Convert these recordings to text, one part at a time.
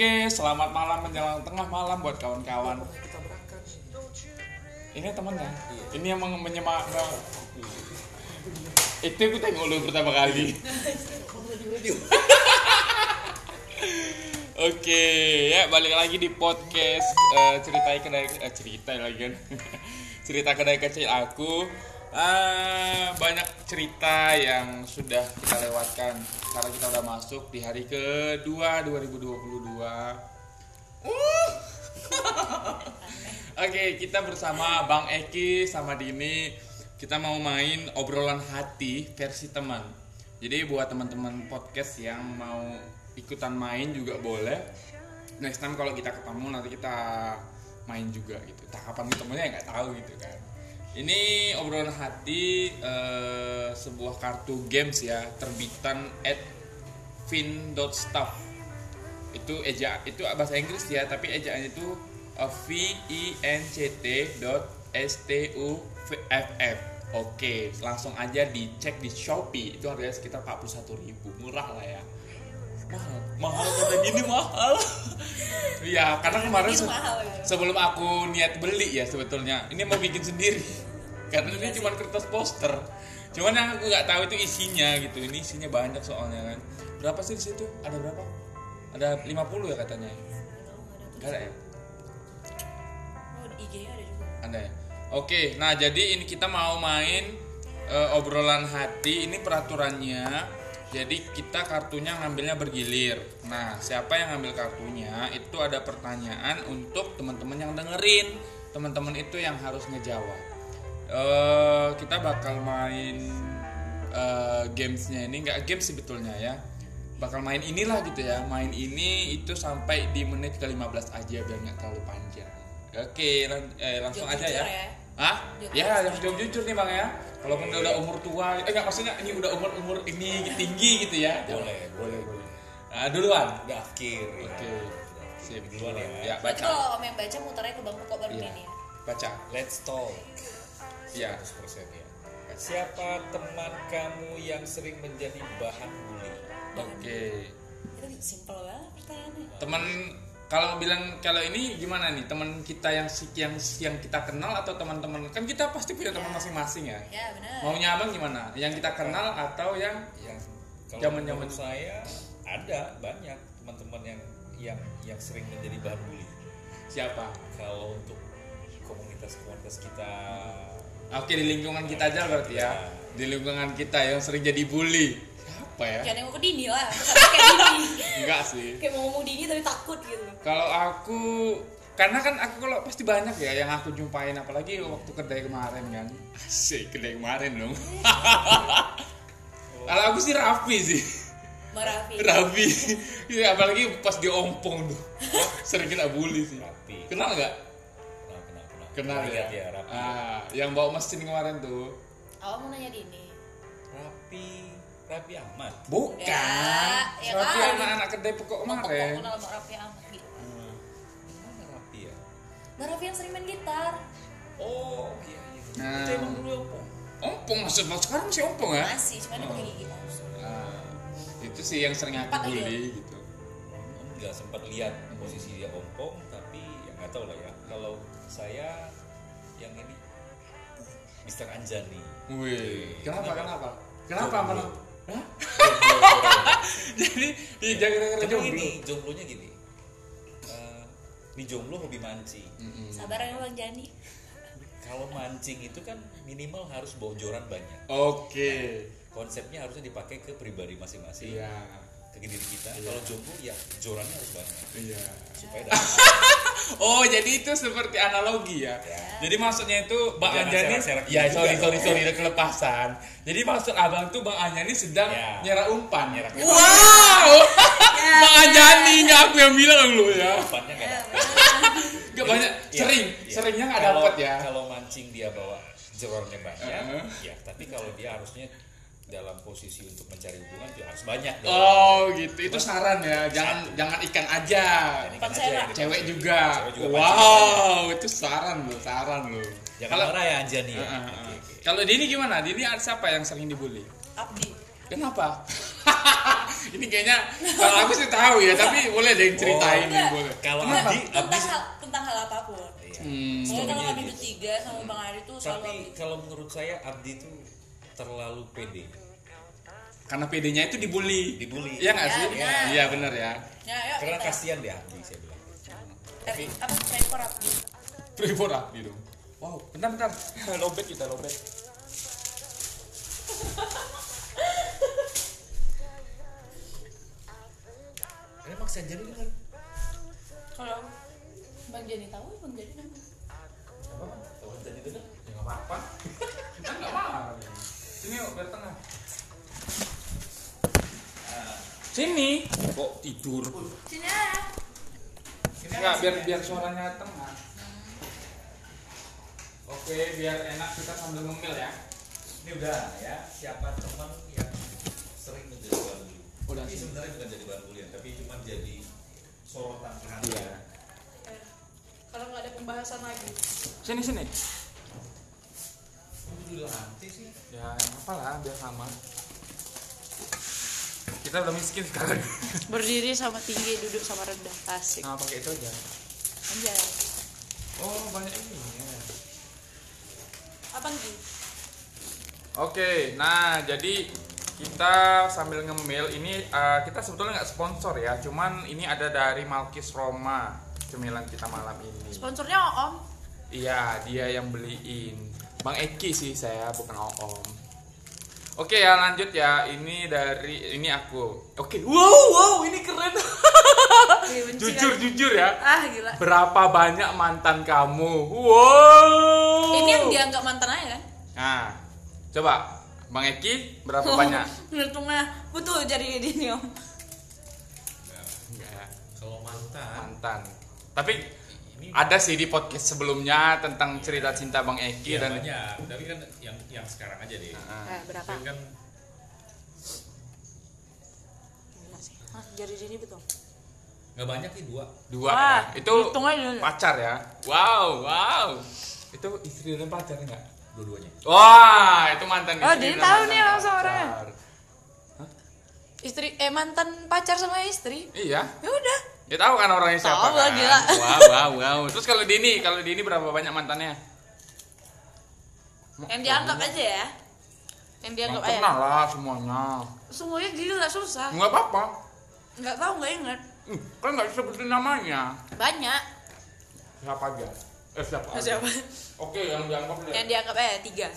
Oke, selamat malam menjelang tengah malam buat kawan-kawan. Ini temannya. Ini yang menyemak. Itu aku tengok dulu pertama kali. Oke, ya balik lagi di podcast eh, cerita kedai eh, cerita lagi kan. cerita kedai kecil aku. Ah, banyak cerita yang sudah kita lewatkan karena kita udah masuk di hari kedua 2022. Uh. Oke, kita bersama Bang Eki sama Dini. Kita mau main obrolan hati versi teman. Jadi buat teman-teman podcast yang mau ikutan main juga boleh. Next time kalau kita ketemu nanti kita main juga gitu. Tak kapan ketemunya ya nggak tahu gitu kan. Ini obrolan hati eh, sebuah kartu games ya terbitan at fin.stuff itu eja itu bahasa Inggris ya tapi ejaannya itu uh, v i n c t dot s t u f f. Oke langsung aja dicek di Shopee itu harganya sekitar 41.000 murah lah ya mahal mahal kata gini mahal. Ya karena kemarin se- mahal ya. sebelum aku niat beli ya sebetulnya ini mau bikin sendiri. Karena ini cuma kertas poster. Cuman yang aku nggak tahu itu isinya gitu. Ini isinya banyak soalnya kan. Berapa sih di situ? Ada berapa? Ada 50 ya katanya. Gak ada ya? Oh, di IG ada juga. ada ya? Oke nah jadi ini kita mau main eh, obrolan hati. Ini peraturannya jadi kita kartunya ngambilnya bergilir. Nah siapa yang ngambil kartunya itu ada pertanyaan untuk teman-teman yang dengerin. Teman-teman itu yang harus ngejawab. Eh kita bakal main eh, gamesnya ini nggak games sebetulnya ya. Bakal main inilah gitu ya. Main ini itu sampai di menit ke 15 aja biar nggak terlalu panjang. Oke lan- eh, langsung Jawab aja ya. ya. Hah? Ya, harus jawab jujur nih bang ya. Kalaupun dia udah umur tua, eh nggak maksudnya ini udah umur umur ini tinggi gitu ya. boleh boleh boleh Nah, duluan. udah akhir ya. Oke. Sip. duluan ya Ya, baca. kalau om yang baca muternya ke bang pokok baru Iya. ini ya. Baca. let's talk Iya. 100% ya siapa teman kamu yang sering menjadi bahan bully Oke. Itu simpel banget pertanyaannya. Teman kalau bilang kalau ini gimana nih teman kita yang si- yang yang kita kenal atau teman-teman kan kita pasti punya teman masing-masing ya. Ya benar. Maunya abang gimana? Yang kita kenal atau yang yang Zaman-zaman saya ada banyak teman-teman yang yang yang sering menjadi bahan bully siapa? kalau untuk komunitas-komunitas kita Oke di lingkungan kita aja berarti ya. Di lingkungan kita yang sering jadi bully. Siapa ya? Jangan nengok ke Dini lah. Kayak Dini. Enggak sih. Kayak mau ngomong Dini tapi takut gitu. Kalau aku karena kan aku kalau pasti banyak ya yang aku jumpain apalagi waktu kedai kemarin kan. Asik kedai kemarin dong. Kalau aku sih Raffi sih. Mbak Raffi. Raffi. Iya, apalagi pas di ompong tuh. Sering kena bully sih. rapi Kenal nggak? kenal kenal kenal Kenal ya. ya rapi Ah, yang bawa mesin kemarin tuh. Awal mau nanya Dini. rapi rapi amat Bukan. Ya, ya Raffi kali. anak-anak kedai pokok kemarin. kenal Mbak Raffi amat gitu. Mana rapi ya Mbak Raffi yang sering main gitar. oh iya iya Nah. itu emang dulu apa Ompong maksud sekarang masih ompong ya? Masih, cuma dia pakai gigi palsu. Nah, itu sih yang sering aku bully gitu. nggak sempat lihat posisi dia ompong tapi ya nggak tahu lah ya kalau saya yang ini Mister Anjani Wih, kenapa Kenapa? kenapa? Kenapa Jadi di jangan Karena jomblo. gini jomblonya gini Eh, di jomblo hobi mancing Mm-mm. Sabar ya Bang Jani. kalau mancing itu kan minimal harus bawa joran banyak Oke. konsepnya harusnya dipakai ke pribadi masing-masing Iya. Ke diri kita Iya. kalau jomblo ya jorannya harus banyak Iya. supaya dapat Oh, jadi itu seperti analogi ya. Ya. Jadi maksudnya itu Bang Jangan Anjani ya gitu sorry sorry dong. sorry udah kelepasan. Jadi maksud Abang tuh Bang Anjani sedang Ya. nyerah umpan. Nyerah umpan. Wow. Bang Anjani nggak aku yang bilang lu ya. umpannya Ya, benar. Gak banyak Iya, sering iya. seringnya nggak dapat ya. Kalau mancing dia bawa jeroannya banyak, Uh-huh. ya. Tapi kalau dia harusnya dalam posisi untuk mencari hubungan juga harus banyak. dong. Oh gitu, itu saran ya. Jangan jangan ikan aja. Ikan aja yang Cewek juga. Cewek juga wow, itu saran lo, saran lo. Jangan Kalau marah ya Anjani ya. Uh, uh, uh. Oke, oke. kalau Dini gimana? Dini siapa yang sering dibully? Abdi. Kenapa? Ini kayaknya kalau aku sih tahu ya, tapi boleh deh ceritain nih Enggak. boleh. Kalau Abdi, Abdi tentang hal tentang hal apa pun Iya. Hmm. Soalnya kalau kami gitu. bertiga sama Bang Ari tuh selalu Tapi kalau menurut saya Abdi itu terlalu pede. Karena PD-nya itu dibully. Dibully. Iya nggak Ya, sih? Iya benar ya. Ya, ayo Karena kita. kasihan deh Abdi saya bilang. Eh, apa saya korap Pray for Abdi dong. Wow, bentar bentar. lobet kita lobet. Ini maksa jadi kan? Kalau Bang Jani tahu, Bang Jani tahu. Apa? Kalau jadi dengar? Ya nggak apa-apa. Kita nggak marah. Sini yuk, biar tengah. Sini. Kok tidur? Sini aja. Enggak, biar biar suaranya tengah. Oke, biar enak kita sambil ngemil ya. Ini udah ya. Siapa teman yang sering menjadi bahan bully? Udah Tapi sih. sebenarnya bukan jadi bahan bully, tapi cuma jadi sorotan Iya. perhatian. Eh, Kalau nggak ada pembahasan lagi. Sini sini. Di lantai sih? Ya, apa lah, biar sama. Kita udah miskin sekarang. Berdiri sama tinggi, duduk sama rendah. Asik. Nah, pakai itu aja. Anjay. Oh, banyak ini ya. Apa nih? Oke, nah jadi kita sambil ngemil ini eh, kita sebetulnya nggak sponsor ya, cuman ini ada dari Malkis Roma cemilan kita malam ini. Sponsornya Om. Iya, dia yang beliin. Bang Eki sih saya, bukan Om. Oke ya lanjut ya, ini dari ini aku. Oke, wow wow ini keren. Benci jujur kan? jujur ya. Ah gila. Berapa banyak mantan kamu? Wow. Ini yang dianggap mantan aja kan? Nah, coba Bang Eki berapa banyak? Ngitungnya butuh jadi ini Om. Enggak ya. Kalau mantan, mantan. Tapi ada sih di podcast sebelumnya tentang cerita cinta Bang Eki Iya dan banyak. Tapi kan yang yang sekarang aja deh. Ah. Eh, berapa? Tapi kan. Hah, jadi ini betul. nggak banyak sih dua. dua Wah, ya. Itu pacar ya. Wow, wow. Itu istri dan pacar enggak? Dua-duanya. Wah, itu mantan Oh, istri jadi dan tahu nih langsung orangnya. Istri eh mantan pacar sama istri. Iya. Ya udah. Dia tahu kan orangnya siapa Tahu kan? gila. Wow, wow, wow. Terus kalau Dini, kalau Dini berapa banyak mantannya? Yang dianggap aja ya. Yang dianggap aja. kenal lah semuanya. Semuanya gila susah. Enggak apa-apa. Nggak tahu nggak ingat. Hmm, Kan nggak disebutin namanya. Banyak. Siapa aja? Eh siapa? aja? Siapa? Oke, yang dianggap deh. Yang dianggap aja tiga.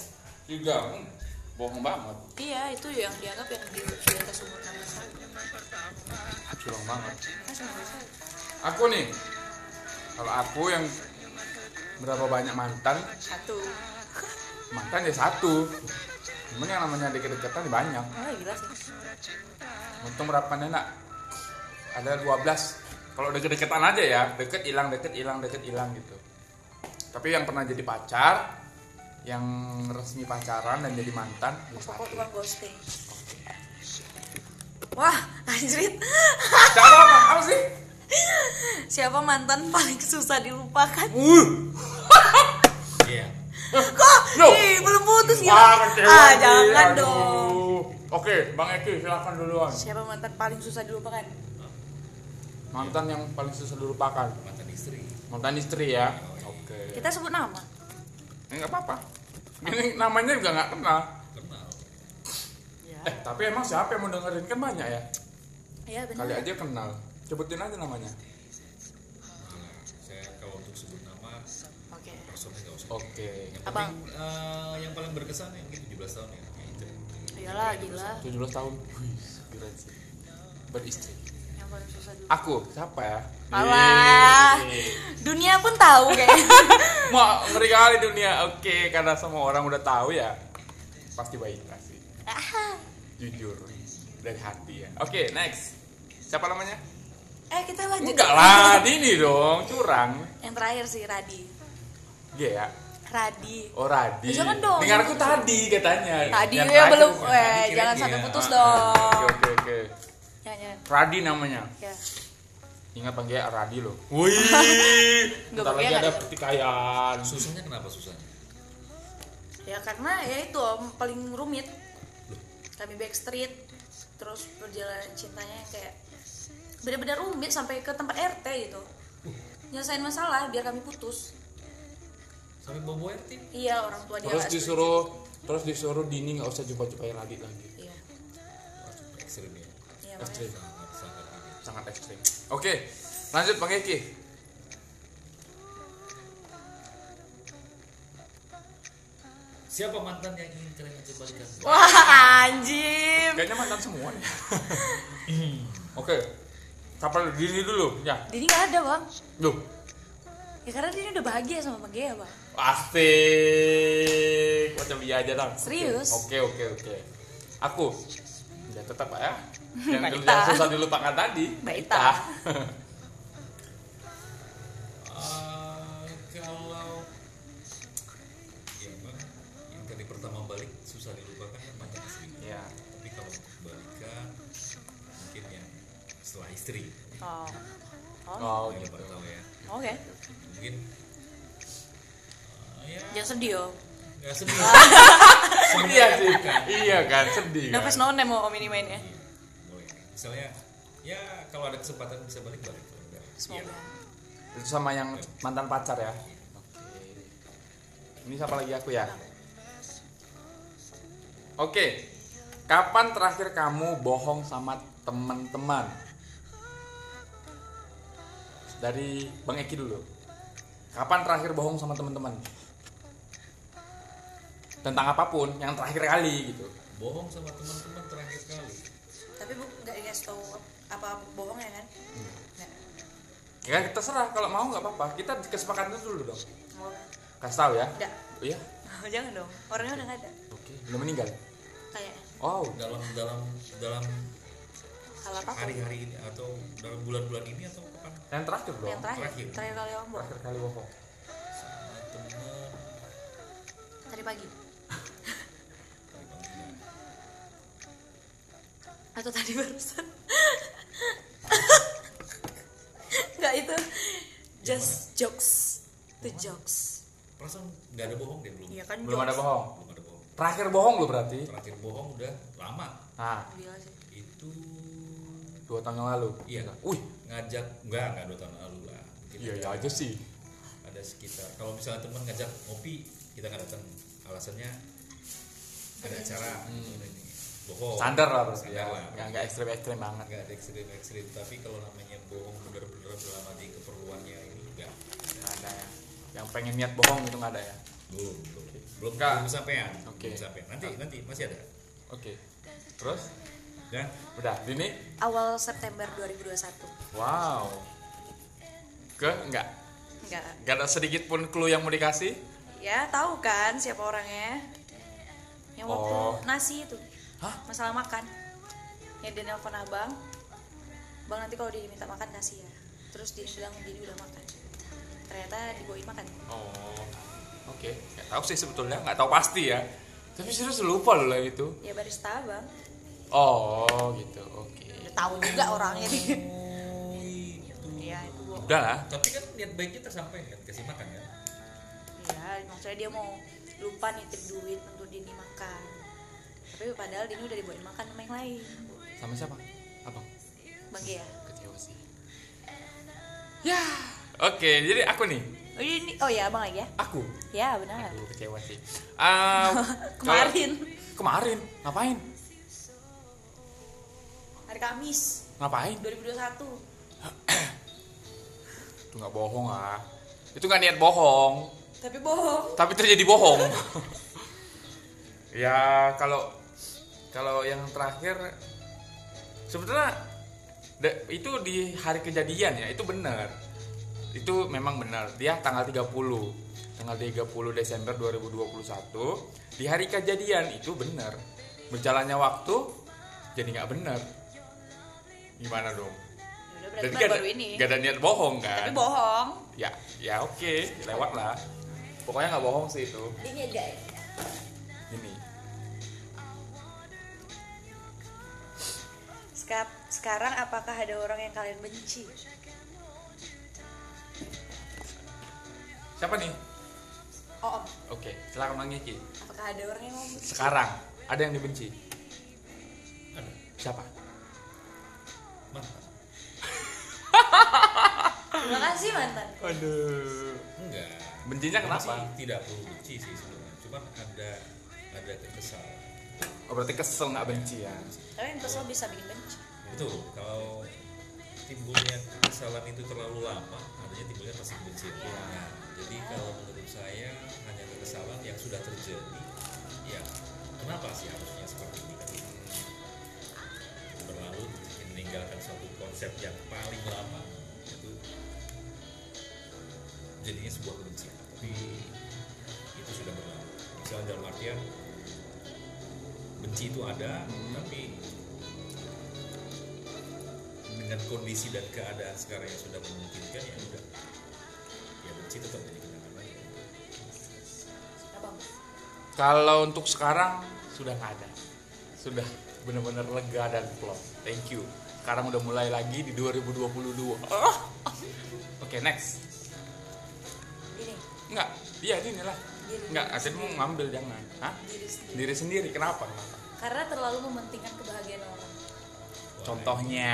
Tiga. Hmm, bohong banget. Iya itu yang dianggap yang di, di atas umur 16 tahun. Curang banget. 16 tahun. Aku nih. Kalau aku yang berapa banyak mantan? Satu. Mantan ya satu. Cuman yang namanya deket-deketan banyak. Oh gila sih. Untung berapa nih nak? Ada 12. Kalau deket-deketan aja ya, deket hilang, deket hilang, deket hilang gitu. Tapi yang pernah jadi pacar, yang resmi pacaran dan jadi mantan, ya Pokok tukang ghosting. Wah, anjrit. Siapa apa? Apa sih? Siapa mantan paling susah dilupakan? Uh, Iya. Kok? No. Ih, belum putus kecewa Ah, jangan aduh. dong. Oke, Bang Eki silakan duluan. Siapa mantan paling susah dilupakan? Mantan yang paling susah dilupakan. Mantan istri. Mantan istri ya. Oke. Kita sebut nama. Eh, nggak apa-apa. Ini namanya juga nggak kenal. Kenal. Ya. Eh, tapi emang siapa yang mau dengerin kan banyak ya? Iya benar. Kali aja kenal. Sebutin aja namanya. Saya kalau untuk sebut nama Oke. usah. Oke. Yang Abang. penting eh, yang paling berkesan yang mungkin 17 tahun ya. Kayak itu. Iyalah gila. 17 tahun. Wih, keren sih. Beristri. Yang paling susah dilupakan. Aku, siapa ya? Alah. Yeay. Dunia pun tahu kayaknya. Mau ngeri kali dunia. Oke, karena semua orang udah tahu ya. Pasti baik pasti. Jujur dari hati ya. Oke, next. Siapa namanya? eh kita lanjut. Enggak lah, Dini dong, curang. Yang terakhir sih Radi. Iya ya. Radi. Oh Radi. Jangan dong. Dengarku tadi katanya. Tadi Yang ya belum. Eh, jangan sampai putus Ah, dong. Oke oke oke. Jangan. Radi namanya. Ya. Ingat panggil Radi loh. Wih. Bentar lagi ada pertikaian. Susahnya kenapa susahnya? Ya karena ya itu om paling rumit. Kami backstreet. terus perjalanan cintanya kayak benar-benar rumit sampai ke tempat RT gitu nyelesain masalah biar kami putus sampai bobo RT iya orang tua dia terus disuruh terus disuruh Dini nggak usah jumpa-jumpain Radit lagi iya ekstrim ya iya Ekstrim. sangat sangat ekstrim oke lanjut Bang Eki. Siapa mantan yang ingin kalian ajak balikan wah anjim kayaknya mantan semua ya oke siapa dulu? Dini dulu ya. Dini nggak ada bang. Duh, ya karena Dini udah bahagia sama Bang Gea bang. Asik. Macam iya aja dong Serius? oke oke oke. Aku ya tetap Pak ya. Yang, Mbak yang susah dilupakan tadi. Mbak Ita. Ah, kalau ya bang yang tadi pertama balik susah dilupakan kan mantan istri ya. Tapi kalau balikan mungkin yang setelah istri. Oh. Oh oh. yang gitu ya. Oke. Mungkin ah, ya. Jangan sedih yo nggak sedih. Iya sih iya kan sedih kan? Nafas nonem mau om ini mainnya Iya, boleh. Misalnya ya kalau ada kesempatan bisa balik balik. Semoga. Ya, itu sama yang mantan pacar ya? Oke ini siapa lagi? Aku ya? Oke. Kapan terakhir kamu bohong sama teman-teman? Dari bang Eki dulu. Kapan terakhir bohong sama teman-teman tentang apa pun yang terakhir kali gitu. Bohong sama teman-teman terakhir kali. Tapi bu nggak dikasih tahu apa bohong ya kan? Nggak ya kan terserah. Kalau mau nggak apa-apa. Kita kesepakatan dulu dong. Mau. Kasih tahu ya. Nggak. Oh, iya? Jangan dong. Orangnya udah nggak ada. Oke belum meninggal? Kayaknya wow. Dalam dalam dalam hal apa hari-hari ini atau dalam bulan-bulan ini atau kapan? Yang terakhir dong. Yang terakhir. Terakhir. terakhir kali bohong terakhir kali bohong sama teman. Tadi pagi atau tadi barusan? Nggak itu just jokes. Itu jokes. Perasaan nggak ada bohong deh belum. Iya kan belum ada jokes. bohong? Belum ada bohong. Terakhir bohong lo berarti? Terakhir bohong udah lama. Sih. itu dua tahun yang lalu? Iya. wih. Ngajak enggak enggak dua tahun lalu lah. Iya ada, iya aja sih. Ada sekitar kalau misalnya teman ngajak ngopi kita nggak datang. Alasannya ada acara. Ini bohong. Standar lah Standar ya nggak nggak ekstrim ekstrim banget. Nggak ada ekstrim ekstrim tapi kalau namanya bohong bener-bener dalam arti keperluannya ini enggak nggak ada ya. Yang pengen niat bohong itu nggak ada ya? Belum belum. Belum, belum sampean Oke. belum sampean. Nanti nanti masih ada? Oke. Terus? Dan udah ini awal September 2021 wow. Ke nggak? Enggak nggak ada sedikit pun clue yang mau dikasih? Ya tahu kan siapa orangnya? Yang waktu Oh. nasi itu Hah? masalah makan. Ya dia nelfon abang bang nanti kalau dia minta makan kasih ya. Terus dia bilang dia udah makan. Ternyata dibawain makan. Oh oke. Nggak tahu sih sebetulnya nggak tahu pasti ya. Tapi serius lupa loh lah itu. Ya barista abang oh gitu. Oke. Udah tahu juga orangnya nih. Oh itu ya itu udah lah. Tapi kan niat baiknya tersampaikan kasih makan kan? Ya maksudnya dia mau lupa nitip duit untuk Dini makan tapi padahal Dini udah dibawain makan sama yang lain. Sama siapa? Abang bang Gea. Kecewa sih. Ya oke jadi aku nih. Oh ini oh ya abang lagi ya? Aku? Ya benar. Aduh, kecewa sih. Ah, kemarin. kalau- kemarin? Ngapain? Hari Kamis. Ngapain? 2021 itu nggak bohong ah. Itu nggak niat bohong. Tapi bohong. Tapi terjadi bohong. Ya kalau kalau yang terakhir sebetulnya itu di hari kejadian ya itu benar. Itu memang benar. Dia tanggal 30 tanggal 30 Desember 2021 di hari kejadian itu benar. Berjalannya waktu jadi nggak benar. Gimana dong? Ya udah berarti Jadi baru, gak baru ada, ini. gak ada niat bohong kan? Tapi bohong. Ya ya oke lewat lah pokoknya nggak bohong sih itu. Ini guys Sekarang apakah ada orang yang kalian benci? Siapa nih? Oh, Om. Oke, silakan manggil Ki. Apakah ada orang yang mau benci? Sekarang ada yang dibenci? Ada. Siapa? Mantan. Terima kasih mantan. Aduh. Enggak. Bencinya kenapa? Tidak perlu benci sih sebenarnya. cuma ada ada kesal. Oh berarti kesel nggak benci ya? Tapi yang kesel bisa bikin benci betul kalau timbulnya kekesalan itu terlalu lama artinya timbulnya pasti kebencian Iya. nah, jadi kalau menurut saya hanya kekesalan yang sudah terjadi ya kenapa sih harusnya seperti ini? Kan berlalu meninggalkan suatu konsep yang paling lama itu jadinya sebuah kebencian. Tapi itu sudah berlalu. Misalnya dalam artian benci itu ada tapi dengan kondisi dan keadaan sekarang yang sudah memungkinkan ya udah ya benci tetap jadi kenangan lagi Kalau untuk sekarang sudah nggak ada. Sudah benar-benar lega dan plong. Thank you. Sekarang udah mulai lagi di 2022. Ah. Oke, next. ini Enggak. Iya, ini lah. Enggak, Asin mau ngambil jangan. Hah? diri sendiri Diri sendiri. Kenapa? Kenapa? karena terlalu mementingkan kebahagiaan orang Contohnya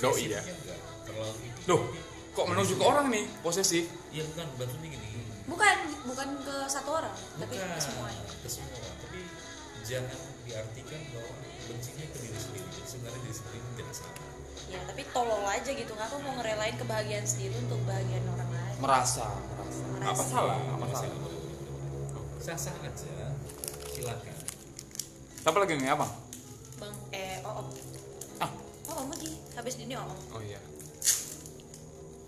doi ya. Loh, kok menuju ke orang nih posesif? Iya bukan maksudnya gini. bukan bukan ke satu orang tapi Bukan ke semuanya ke semua. Tapi jangan diartikan bahwa bencinya ke diri sendiri. Sebenarnya diri sendiri itu tidak salah. ya tapi tolol aja gitu nggak mau ngerelain kebahagiaan sendiri untuk kebahagiaan orang lain Merasa, merasa. Merasa. Apa salah? Apa salah? begitu. Sah-sah aja. Silakan. Siapa lagi nih, Abang? bang eh oh oh om lagi habis ini om oh iya.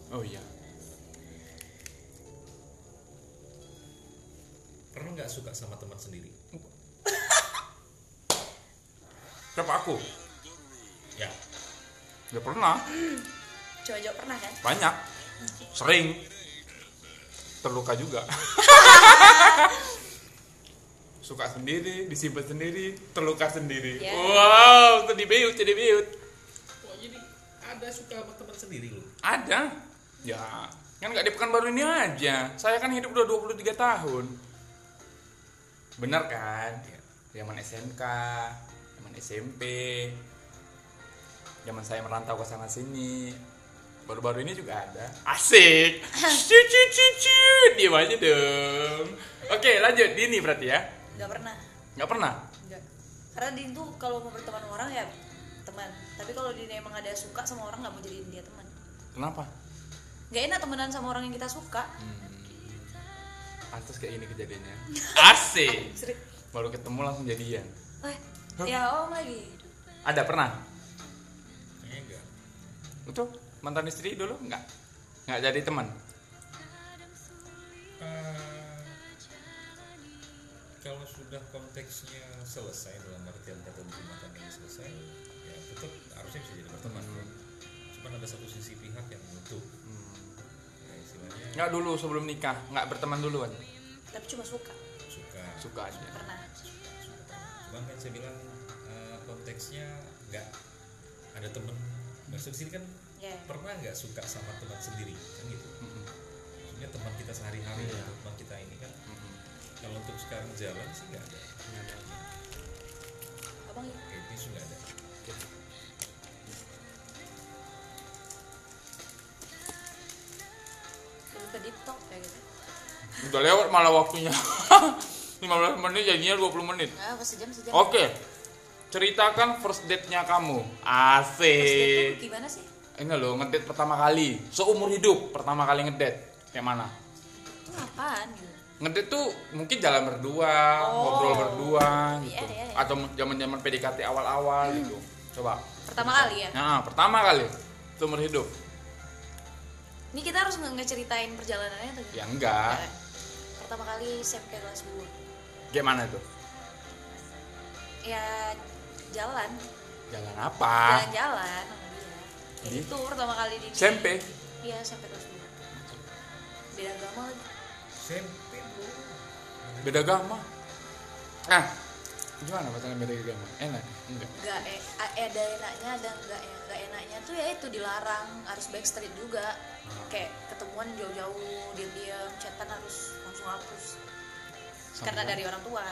Oh iya. Pernah nggak suka sama teman sendiri? Siapa aku? Ya. Ya pernah. coba jawab pernah kan Banyak. Sering. Terluka juga. Suka sendiri, disimpan sendiri, terluka sendiri. Ya. Wow, jadi beut, jadi beut. Ada suka sama teman sendiri loh. Ada. Ya, kan nggak di Pekanbaru ini aja. Saya kan hidup udah 23 tahun. Bener kan? Zaman SMK, zaman SMP, zaman saya merantau ke sana sini. Baru-baru ini juga ada. Asik. Cucu cucu. Diam aja dong. Oke, lanjut. Dini berarti ya? nggak pernah Nggak pernah? nggak karena dia tuh kalau mau berteman orang ya teman tapi kalau dia emang ada suka sama orang nggak mau jadiin dia teman Kenapa? nggak enak temenan sama orang yang kita suka Pantas kayak ini kejadiannya. Asik. Baru ketemu langsung jadian. eh ya om lagi Ada pernah? Kayaknya enggak. Itu mantan istri dulu nggak nggak jadi teman Eh, kalau sudah konteksnya selesai dalam artian kata jumatan ini selesai tetap harusnya bisa jadi berteman cuman ada satu sisi pihak yang menutup. Ya, istilahnya nggak dulu sebelum nikah nggak berteman duluan? Tapi cuma suka. Suka. Suka aja. Pernah. Suka suka. Cuman kan saya bilang eh, konteksnya nggak ada temen. Maksud sini kan ya. pernah nggak suka sama teman sendiri? Kan gitu. Mm-mm. maksudnya teman kita sehari-hari atau teman kita ini kan Mm-mm. kalau untuk sekarang jalan sih nggak ada. Nggak ada. abang ya? Kayaknya ke deep talk kayak gitu. Udah lewat malah waktunya. 15 menit jadinya 20 menit. Ah sejam sejam. Oke ceritakan first date-nya kamu. First date asik. gimana sih? Ini loh ngedate pertama kali. Seumur hidup pertama kali ngedate kayak mana? Itu apaan gitu? Ngedate tuh mungkin jalan berdua Oh. ngobrol berdua gitu. Iya, iya, iya. atau zaman zaman PDKT awal-awal gitu. Coba. Pertama kali ya? Nah pertama kali seumur hidup ini kita harus nge- ngeceritain perjalanannya atau ya enggak. Nggak. pertama kali SMP kelas 2 gimana tuh ya jalan. Jalan apa? Jalan-jalan Ya, Di? itu pertama kali di SMP iya SMP kelas 2 beda agama lagi. SMP bro beda agama? Ah gimana pacaran beda agama? Enak nggak eh, a- ada enaknya ada nggak ya nggak enaknya tuh ya itu dilarang harus backstreet juga. Kayak ketemuan jauh-jauh diam-diam chatan harus langsung hapus. Karena Sampai- dari orang tua.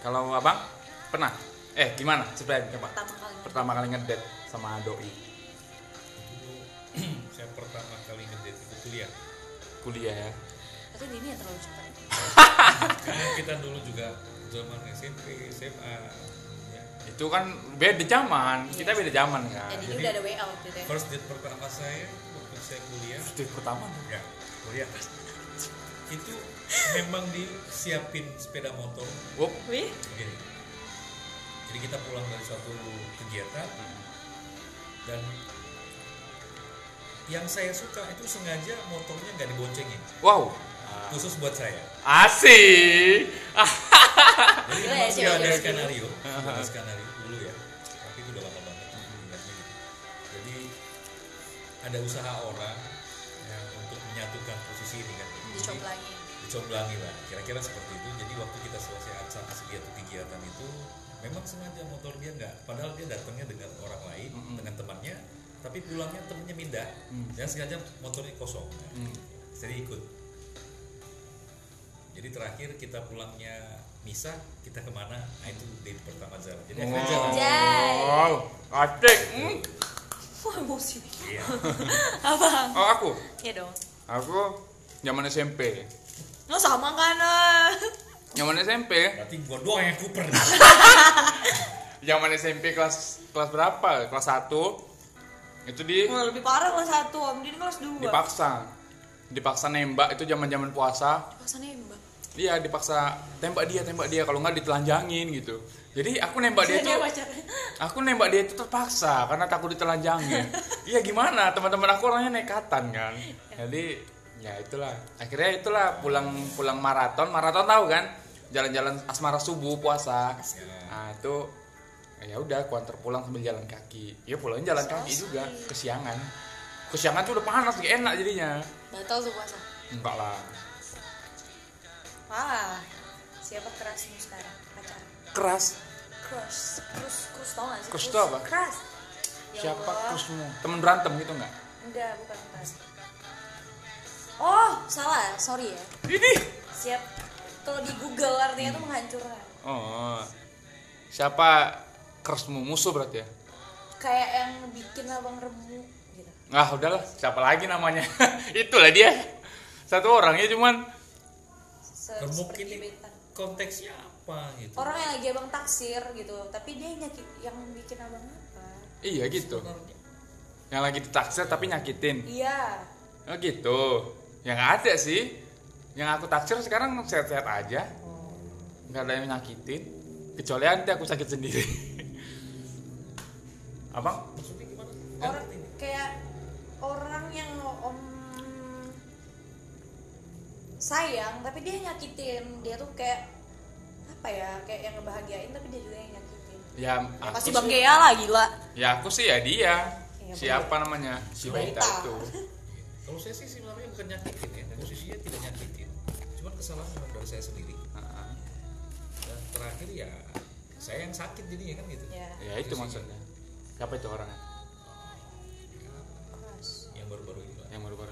Kalau abang pernah? Eh gimana? Ceritain coba. Pertama kali pertama kali ngedate sama doi. Saya pertama kali ngedate itu kuliah. Kuliah ya? Tapi ini yang terlalu cepat. karena kita dulu juga zaman SMP SMA ya. itu kan beda zaman kita beda zaman kan. Ini jadi- udah ada WA waktu itu ya. first date pertama saya waktu saya kuliah. Itu pertama? Ya kuliah. Itu memang disiapin sepeda motor. Wop. Wih, jadi kita pulang dari suatu kegiatan. Dan yang saya suka itu sengaja motornya nggak diboncengin. Wow. Khusus buat saya. Asik. jadi Gila ya, sudah ada cewek-cewek skenario ada skenario dulu ya. Tapi itu udah lama banget ingatnya gitu. jadi ada usaha orang ya, untuk menyatukan posisi ini kan. Jadi, dicomblangin. dicomblangi lah kira-kira seperti itu. Jadi waktu kita selesai acara kegiatan kegiatan itu memang sengaja motor dia nggak padahal dia datangnya dengan orang lain dengan temannya tapi pulangnya temennya mindah dan sengaja motornya kosong. Hmm. jadi ikut. Jadi terakhir kita pulangnya misah kita ke mana nah itu date pertama jalan jadi akhirnya jalan Jai. wow asik Hmm. Wah, emosi. iya Apa? oh aku Iya dong. aku zaman SMP Lo sama kan? zaman SMP berarti gua doang yang kuper zaman SMP kelas kelas berapa kelas 1 itu di Wah, lebih parah kelas satu, Om Din kelas dua. dipaksa dipaksa nembak itu zaman zaman puasa Paksa nembak. Iya dipaksa tembak dia tembak dia. Kalau nggak ditelanjangin gitu. Jadi aku nembak dia Dia tuh pacarnya. aku nembak dia itu terpaksa karena takut ditelanjangin. Iya gimana? Teman-teman aku orangnya nekatan kan. Jadi ya itulah. Akhirnya itulah pulang pulang maraton. Maraton tahu kan? Jalan-jalan asmara subuh puasa. Nah itu ya udah aku antar pulang sambil jalan kaki. Ya pulang jalan kaki juga. Kesiangan. Kesiangan tuh udah panas gak enak jadinya. Batal tuh puasa. enggak lah Wah, siapa kerasmu sekarang? Pacar. keras Crush. Crush, crush tau gak sih? Crush itu apa? Crush. Ya siapa terusmu temen berantem gitu nggak Enggak, bukan bukan. Oh, salah. Sorry ya. ini Siap. Kalau di Google artinya tuh menghancurkan. Oh, siapa keresmu musuh berarti ya? Kayak yang bikin abang remu gitu. Ah udahlah, siapa lagi namanya? Itulah dia. Satu orang ya cuman. Gebetan. konteksnya apa gitu Orang yang lagi abang taksir gitu, tapi dia nyakit yang bikin abang apa? Iya gitu. Sebenarnya. Yang lagi ditaksir tapi nyakitin. Iya. Oh gitu. Yang ada sih. Yang aku taksir sekarang sehat-sehat aja. Nggak ada yang nyakitin. Kecuali nanti aku sakit sendiri. Abang? maksudnya gimana Orang sayang tapi dia nyakitin dia tuh kayak apa ya kayak yang ngebahagiain tapi dia juga yang nyakitin Ya, ya, aku pasti sih- bang Gea lah gila Ya aku sih ya dia. Iya, Siapa namanya? Si Baita Baita. itu. kalau saya sih sebenarnya bukan nyakitin ya posisinya tidak nyakitin cuman kesalahan memang dari saya sendiri Heeh. dan terakhir ya saya yang sakit jadinya kan gitu ya Ya itu maksudnya. Siapa itu orangnya? keras yang baru-baru ini lah Yang baru-baru.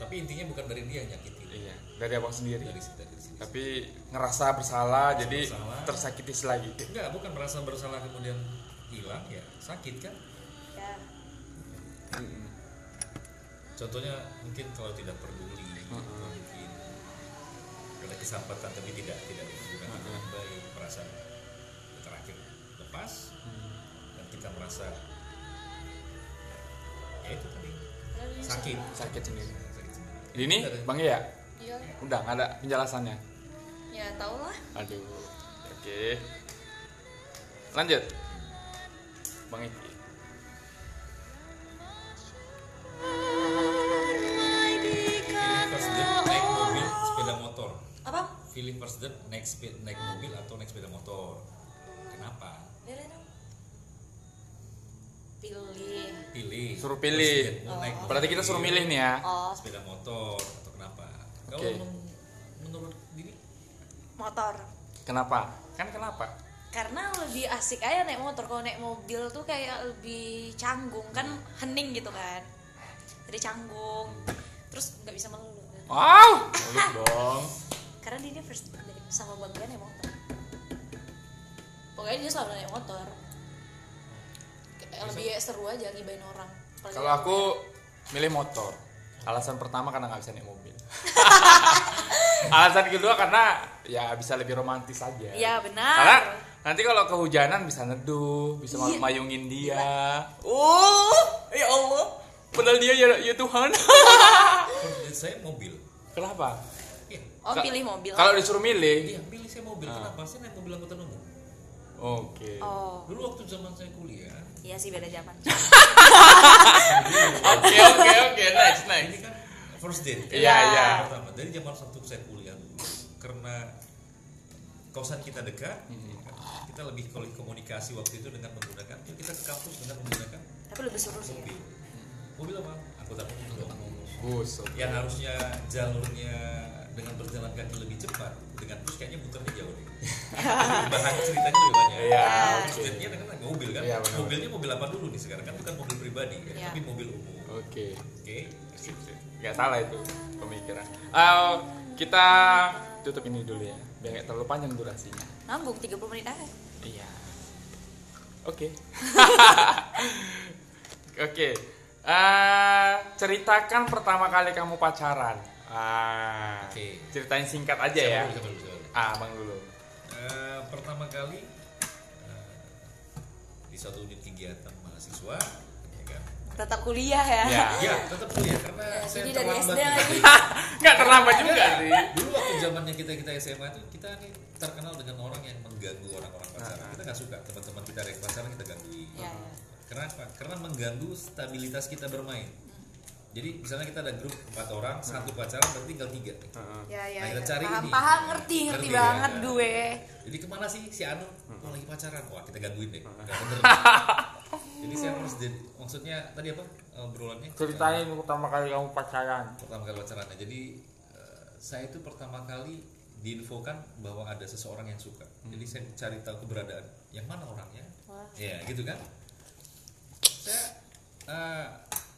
Tapi intinya bukan dari dia yang nyakitin Iya, dari abang sendiri. dari dari sini Tapi ngerasa bersalah jadi bersalah. tersakiti lagi. enggak bukan merasa bersalah kemudian hilang ya sakit kan? Ya contohnya mungkin kalau tidak peduli atau mungkin ada kesempatan tapi tidak tidak digunakan dengan baik merasa terakhir lepas dan kita merasa ya itu tadi sakit. Sakit sendiri. Ini Bang ya? iya Udah nggak ada penjelasannya. ya tau lah Aduh. Oke. Lanjut. Bang Iki. Feeling first date naik mobil sepeda motor apa feeling first date naik spe- naik mobil atau naik sepeda motor kenapa. Pilih. Pilih. Suruh pilih. Naik Berarti kita suruh milih nih ya. oh. Sepeda motor atau kenapa? Kalau Oke. men- menurut diri? Motor. Kenapa? Kan kenapa? karena lebih asik aja naik motor. Kalau naik mobil tuh kayak lebih canggung. Kan hening gitu kan. Jadi canggung. Terus nggak bisa melulu kan. Wow, mulus dong. karena dia first sama bang Gian naik motor. Pokoknya dia selalu naik motor lebih seru aja gibain orang Kalau aku milih motor. Alasan pertama karena nggak bisa naik mobil. Alasan kedua karena ya bisa lebih romantis aja. Iya, benar. Karena nanti kalau kehujanan bisa neduh, bisa Iya. mayungin dia. Oh, ya Allah. Padahal dia ya, ya Tuhan. Kalau saya mobil. Kenapa? Iya. oh Ka- pilih mobil Kalau disuruh milih. Iya, pilih saya mobil. Kenapa? Saya naik mobil angkutan umum. Oke. oh Dulu waktu zaman saya kuliah, iya sih beda zaman Oke, oke, oke. Next, ini next. kan first date. Iya, iya. Pertama, dari zaman waktu saya kuliah dulu, karena kosan kita dekat, kan, kita lebih komunikasi waktu itu dengan menggunakan, yuk kita ke kampus dengan menggunakan tapi lebih seru sih mobil. Mobil apa? Angkutan umum dong. Bus. oke. Yang harusnya jalurnya dengan berjalan kaki lebih cepat, dengan bus kayaknya muternya jauh deh. Bahan ceritanya lebih banyak. Iya, oke. date-nya kan mobil kan? Iya, benar. Mobilnya mobil apa dulu nih sekarang kan bukan mobil pribadi, ya, Iya. tapi mobil umum. Oke. Oke. Sip, sip. Nggak salah itu pemikiran. Eh, kita tutup ini dulu ya, biar nggak terlalu panjang durasinya. nanggung 30 menit aja Iya. Oke. Oke. Eh, ceritakan pertama kali kamu pacaran. Ah. Oke. Ceritain singkat aja ya. Siapa dulu, siapa dulu, siapa dulu? Ah, Bang dulu. Eh, pertama kali eh, di suatu unit kegiatan mahasiswa, ya kan? tetap kuliah ya Ya. Ya, tetap kuliah karena saya jadi dari terlambat. SD nih. lagi. Nggak terlambat juga sih. Dulu waktu zamannya kita kita SMA itu kita nih terkenal dengan orang yang mengganggu orang-orang pacaran. Kita nggak suka teman-teman kita yang pacaran kita gangguin. Ya, ya. Kenapa? Karena mengganggu stabilitas kita bermain. Jadi misalnya kita ada grup empat orang, satu pacaran berarti tinggal tiga. ya ya, Nah, kita ya. cari paham ini. paham ngerti ngerti, Ngerti, banget ya. gue Jadi ke mana sih si Anu? Oh lagi pacaran. Wah kita gangguin deh. Gak bener. Jadi saya harus jadi, maksudnya tadi apa obrolannya? Ceritain pertama kali kamu pacaran. pertama kali pacarannya. Jadi eh, saya itu pertama kali diinfokan bahwa ada seseorang yang suka. Jadi saya cari tahu keberadaan. Yang mana orangnya? Wah. Ya gitu kan. Saya eh,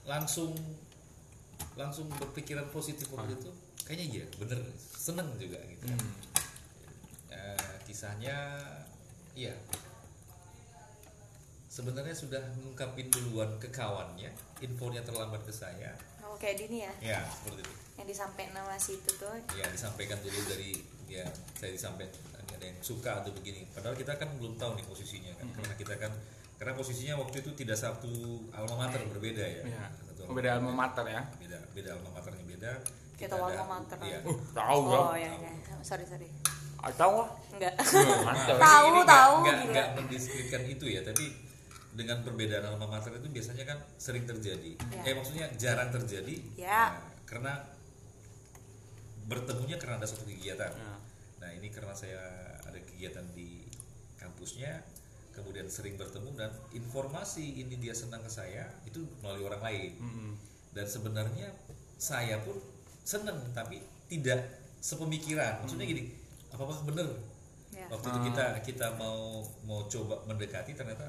langsung langsung berpikiran positif waktu itu. Kayaknya iya, bener, seneng juga gitu. kan. Eh, kisahnya, iya. Sebenarnya sudah mengungkapin duluan ke kawannya, infonya terlambat ke saya. oh kayak Dini ya Ya, seperti itu. yang disampaikan nama si itu tuh Ya, disampaikan dulu dari ya saya disampaikan ada yang suka atau begini. Padahal kita kan belum tahu nih posisinya kan. Karena kita kan karena posisinya waktu itu tidak satu alma mater berbeda ya. Iya. Satu Beda alma mater ya. Beda beda alma maternya beda. Kita alma mater. Iya. Uh, tahu oh ya. ya ya sorry sorry Tahu lah. enggak Mantap. Tahu, tahu, nggak gila. nggak mendiskreditkan itu ya, tapi dengan perbedaan alma mater itu biasanya kan sering terjadi. Ya. Eh maksudnya jarang terjadi. Ya. Nah, karena bertemunya karena ada suatu kegiatan. Ya. Nah ini karena saya ada kegiatan di kampusnya, kemudian sering bertemu dan informasi ini dia senang ke saya itu melalui orang lain. Mm-mm. Dan sebenarnya saya pun senang tapi tidak sepemikiran. Maksudnya gini, apakah benar Ya. waktu itu kita kita mau mau coba mendekati ternyata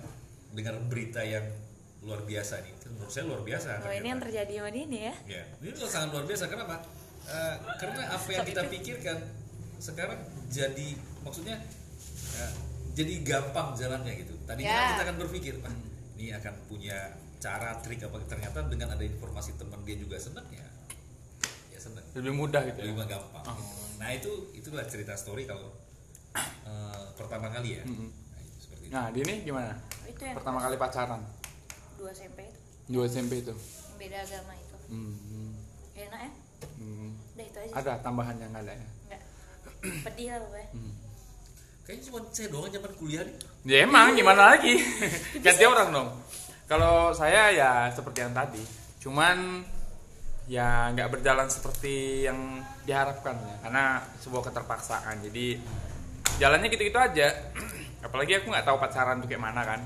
dengar berita yang luar biasa nih. Menurut saya luar biasa. oh ini yang terjadi sama Dini ya Ya, ini tuh sangat luar biasa. Kenapa? Eh, karena apa yang kita pikirkan sekarang jadi maksudnya eh, jadi gampang jalannya gitu. Tadinya Ya. kan kita akan berpikir, Wah, ini akan punya cara trik apa ternyata dengan ada informasi teman dia juga senang ya. Ya senang. Lebih mudah gitu ya. Lebih gampang. Nah, itu itulah cerita story kalau eh, pertama kali ya. Mm-mm. Nah, itu seperti itu. Nah, Dini gimana? itu yang Pertama kali pacaran. dua SMP itu Dua SMP itu. yang beda agama itu Hmm. enak ya Hmm. udah itu aja Ada tambahan yang ada ya. enggak pedih lah gue Kayaknya cuma saya doang zaman kuliah nih. Ya emang gimana lagi? Ganti orang dong. Kalau saya ya seperti yang tadi, cuman ya nggak berjalan seperti yang diharapkan ya, karena sebuah keterpaksaan. Jadi jalannya gitu-gitu aja. Apalagi aku nggak tahu pacaran tuh kayak mana kan.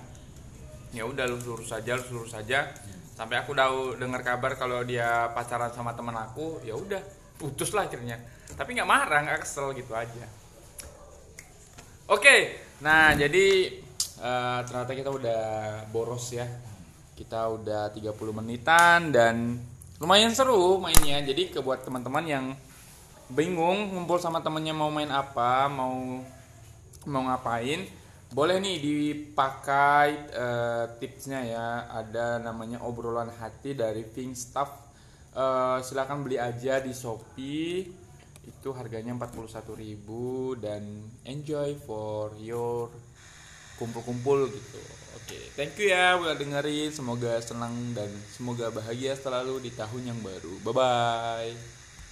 Ya udah lu lurus saja, lu lurus saja. Sampai aku tahu dengar kabar kalau dia pacaran sama teman aku, ya udah putus lah akhirnya. Tapi nggak marah, nggak kesel gitu aja. Oke, nah jadi eh, ternyata kita udah boros ya. Kita udah 30 menitan dan lumayan seru mainnya. Jadi ke buat teman-teman yang bingung ngumpul sama temennya mau main apa, mau mau ngapain, boleh nih dipakai eh, tipsnya ya ada namanya obrolan hati dari Pink Stuff Eh, silakan beli aja di Shopee itu harganya 41.000 dan enjoy for your kumpul-kumpul gitu. Oke thank you ya udah dengerin. Semoga senang dan semoga bahagia selalu di tahun yang baru. Bye bye